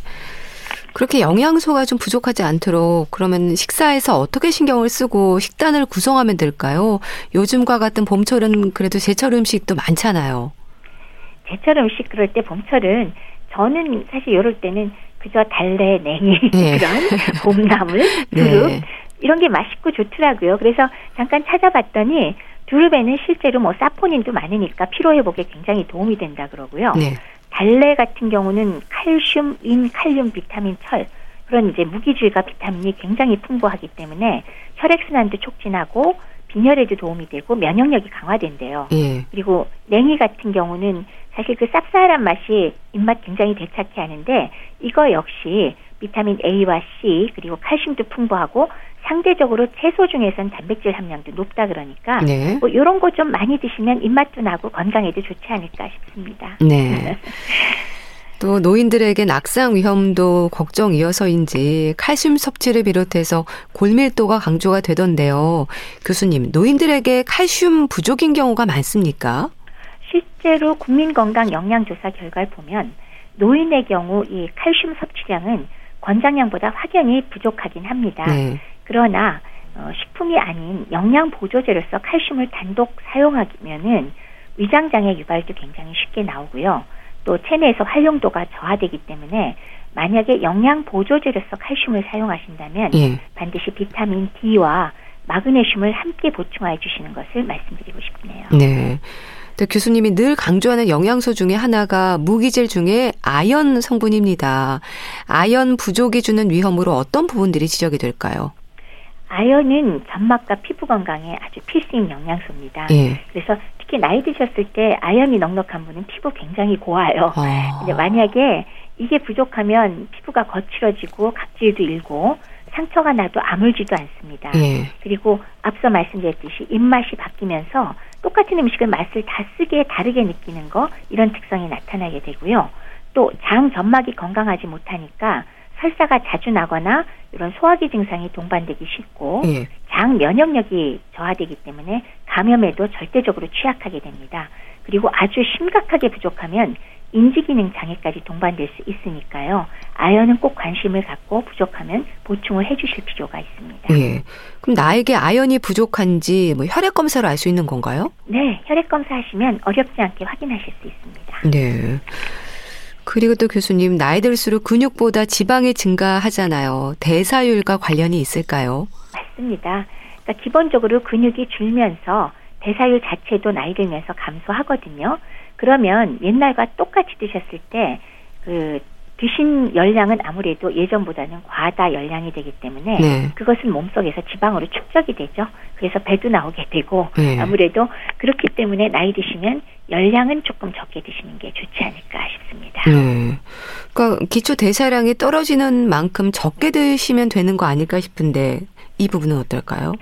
그렇게 영양소가 좀 부족하지 않도록 그러면 식사에서 어떻게 신경을 쓰고 식단을 구성하면 될까요? 요즘과 같은 봄철은 그래도 제철 음식도 많잖아요. 제철 음식 그럴 때 봄철은 저는 사실 이럴 때는 그저 달래, 냉이 네. 그런 봄나물, 두릅 네. 이런 게 맛있고 좋더라고요. 그래서 잠깐 찾아봤더니 두릅에는 실제로 뭐 사포닌도 많으니까 피로 회복에 굉장히 도움이 된다 그러고요. 네. 달래 같은 경우는 칼슘, 인, 칼륨, 비타민, 철 그런 이제 무기질과 비타민이 굉장히 풍부하기 때문에 혈액순환도 촉진하고 빈혈에도 도움이 되고 면역력이 강화된대요. 예. 그리고 냉이 같은 경우는 사실 그 쌉쌀한 맛이 입맛 굉장히 되찾게 하는데 이거 역시 비타민 A와 C 그리고 칼슘도 풍부하고 상대적으로 채소 중에선 단백질 함량도 높다 그러니까 네. 뭐 이런 거 좀 많이 드시면 입맛도 나고 건강에도 좋지 않을까 싶습니다. 네. 또 노인들에게 낙상 위험도 걱정이어서인지 칼슘 섭취를 비롯해서 골밀도가 강조가 되던데요. 교수님, 노인들에게 칼슘 부족인 경우가 많습니까? 실제로 국민건강 영양조사 결과를 보면 노인의 경우 이 칼슘 섭취량은 권장량보다 확연히 부족하긴 합니다. 네. 그러나 어, 식품이 아닌 영양 보조제로서 칼슘을 단독 사용하면은 위장장애 유발도 굉장히 쉽게 나오고요. 또 체내에서 활용도가 저하되기 때문에 만약에 영양 보조제로서 칼슘을 사용하신다면 예. 반드시 비타민 D와 마그네슘을 함께 보충해 주시는 것을 말씀드리고 싶네요. 네. 또 교수님이 늘 강조하는 영양소 중에 하나가 무기질 중에 아연 성분입니다. 아연 부족이 주는 위험으로 어떤 부분들이 지적이 될까요? 아연은 점막과 피부 건강에 아주 필수인 영양소입니다. 예. 그래서 특히 나이 드셨을 때 아연이 넉넉한 분은 피부 굉장히 고와요. 아. 근데 만약에 이게 부족하면 피부가 거칠어지고 각질도 일고 상처가 나도 아물지도 않습니다. 예. 그리고 앞서 말씀드렸듯이 입맛이 바뀌면서 똑같은 음식을 맛을 다 쓰게 다르게 느끼는 거 이런 특성이 나타나게 되고요. 또 장 점막이 건강하지 못하니까 설사가 자주 나거나 이런 소화기 증상이 동반되기 쉽고 예. 장 면역력이 저하되기 때문에 감염에도 절대적으로 취약하게 됩니다. 그리고 아주 심각하게 부족하면 인지기능 장애까지 동반될 수 있으니까요. 아연은 꼭 관심을 갖고 부족하면 보충을 해주실 필요가 있습니다. 예. 그럼 나에게 아연이 부족한지 뭐 혈액 검사로 알 수 있는 건가요? 네, 혈액 검사 하시면 어렵지 않게 확인하실 수 있습니다. 네. 그리고 또 교수님 나이 들수록 근육보다 지방이 증가하잖아요. 대사율과 관련이 있을까요? 맞습니다. 그러니까 기본적으로 근육이 줄면서 대사율 자체도 나이 들면서 감소하거든요. 그러면 옛날과 똑같이 드셨을 때 그 드신 열량은 아무래도 예전보다는 과다 열량이 되기 때문에 네. 그것은 몸속에서 지방으로 축적이 되죠. 그래서 배도 나오게 되고 네. 아무래도 그렇기 때문에 나이 드시면 열량은 조금 적게 드시는 게 좋지 않을까 싶습니다. 네. 그러니까 기초 대사량이 떨어지는 만큼 적게 드시면 되는 거 아닐까 싶은데 이 부분은 어떨까요?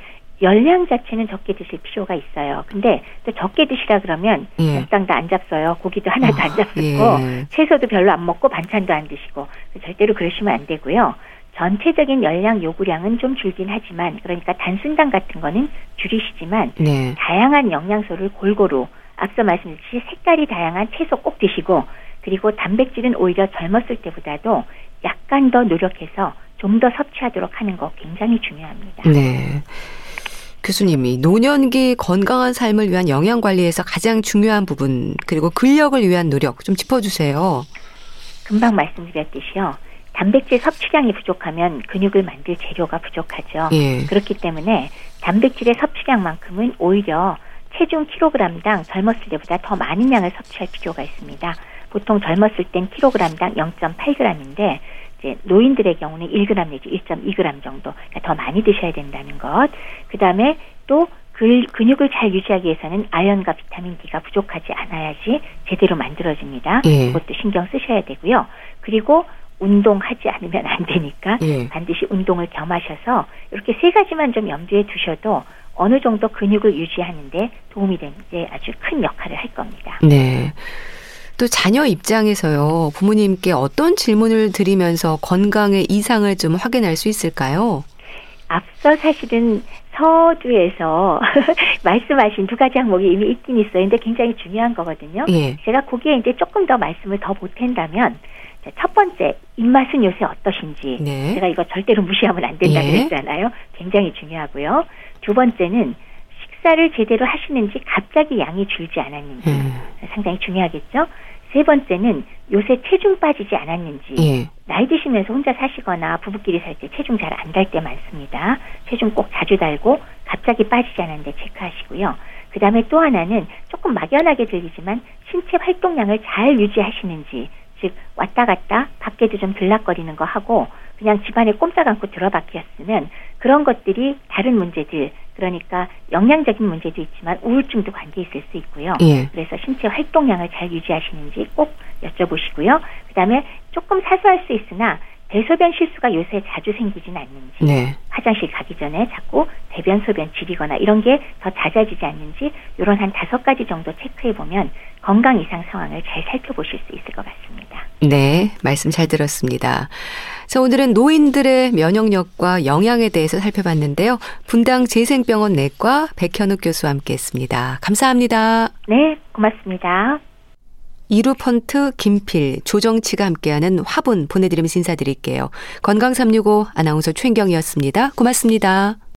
열량 자체는 적게 드실 필요가 있어요. 근데 또 적게 드시라 그러면 예. 적당도 안 잡어요. 고기도 하나도 아, 안 잡수고 예. 채소도 별로 안 먹고 반찬도 안 드시고 절대로 그러시면 안 되고요. 전체적인 열량 요구량은 좀 줄긴 하지만 그러니까 단순당 같은 거는 줄이시지만 네. 다양한 영양소를 골고루 앞서 말씀드렸듯이 색깔이 다양한 채소 꼭 드시고 그리고 단백질은 오히려 젊었을 때보다도 약간 더 노력해서 좀 더 섭취하도록 하는 거 굉장히 중요합니다. 네. 교수님이 노년기 건강한 삶을 위한 영양 관리에서 가장 중요한 부분 그리고 근력을 위한 노력 좀 짚어주세요. 금방 말씀드렸듯이요. 단백질 섭취량이 부족하면 근육을 만들 재료가 부족하죠. 예. 그렇기 때문에 단백질의 섭취량만큼은 오히려 체중 킬로그램당 젊었을 때보다 더 많은 양을 섭취할 필요가 있습니다. 보통 젊었을 땐 킬로그램당 0.8g인데 이제 노인들의 경우는 1g 내지 1.2g 정도 그러니까 더 많이 드셔야 된다는 것. 그 다음에 또 근육을 잘 유지하기 위해서는 아연과 비타민 D가 부족하지 않아야지 제대로 만들어집니다. 예. 그것도 신경 쓰셔야 되고요. 그리고 운동하지 않으면 안 되니까 예. 반드시 운동을 겸하셔서 이렇게 세 가지만 좀 염두에 두셔도 어느 정도 근육을 유지하는데 도움이 되는데 아주 큰 역할을 할 겁니다. 네. 또 자녀 입장에서요, 부모님께 어떤 질문을 드리면서 건강의 이상을 좀 확인할 수 있을까요? 앞서 사실은 서두에서 말씀하신 두 가지 항목이 이미 있긴 있어요. 근데 굉장히 중요한 거거든요. 예. 제가 거기에 이제 조금 더 말씀을 더 보탠다면 첫 번째 입맛은 요새 어떠신지 네. 제가 이거 절대로 무시하면 안 된다 예. 그랬잖아요. 굉장히 중요하고요. 두 번째는 식사를 제대로 하시는지 갑자기 양이 줄지 않았는지 음. 상당히 중요하겠죠. 세 번째는 요새 체중 빠지지 않았는지 예. 나이 드시면서 혼자 사시거나 부부끼리 살 때 체중 잘 안 달 때 많습니다. 체중 꼭 자주 달고 갑자기 빠지지 않았는데 체크하시고요. 그 다음에 또 하나는 조금 막연하게 들리지만 신체 활동량을 잘 유지하시는지 즉 왔다 갔다 밖에도 좀 들락거리는 거 하고 그냥 집안에 꼼짝 않고 들어박혔으면 그런 것들이 다른 문제들 그러니까 영양적인 문제도 있지만 우울증도 관계 있을 수 있고요. 예. 그래서 신체 활동량을 잘 유지하시는지 꼭 여쭤보시고요. 그다음에 조금 사소할 수 있으나 대소변 실수가 요새 자주 생기진 않는지 네. 화장실 가기 전에 자꾸 대변 소변 지리거나 이런 게 더 잦아지지 않는지 이런 한 다섯 가지 정도 체크해 보면 건강 이상 상황을 잘 살펴보실 수 있을 것 같습니다. 네, 말씀 잘 들었습니다. 자, 오늘은 노인들의 면역력과 영양에 대해서 살펴봤는데요. 분당 재생병원 내과 백현욱 교수와 함께했습니다. 감사합니다. 네, 고맙습니다. 이루펀트, 김필, 조정치가 함께하는 화분 보내드리면서 인사드릴게요. 건강365 아나운서 최인경이었습니다. 고맙습니다.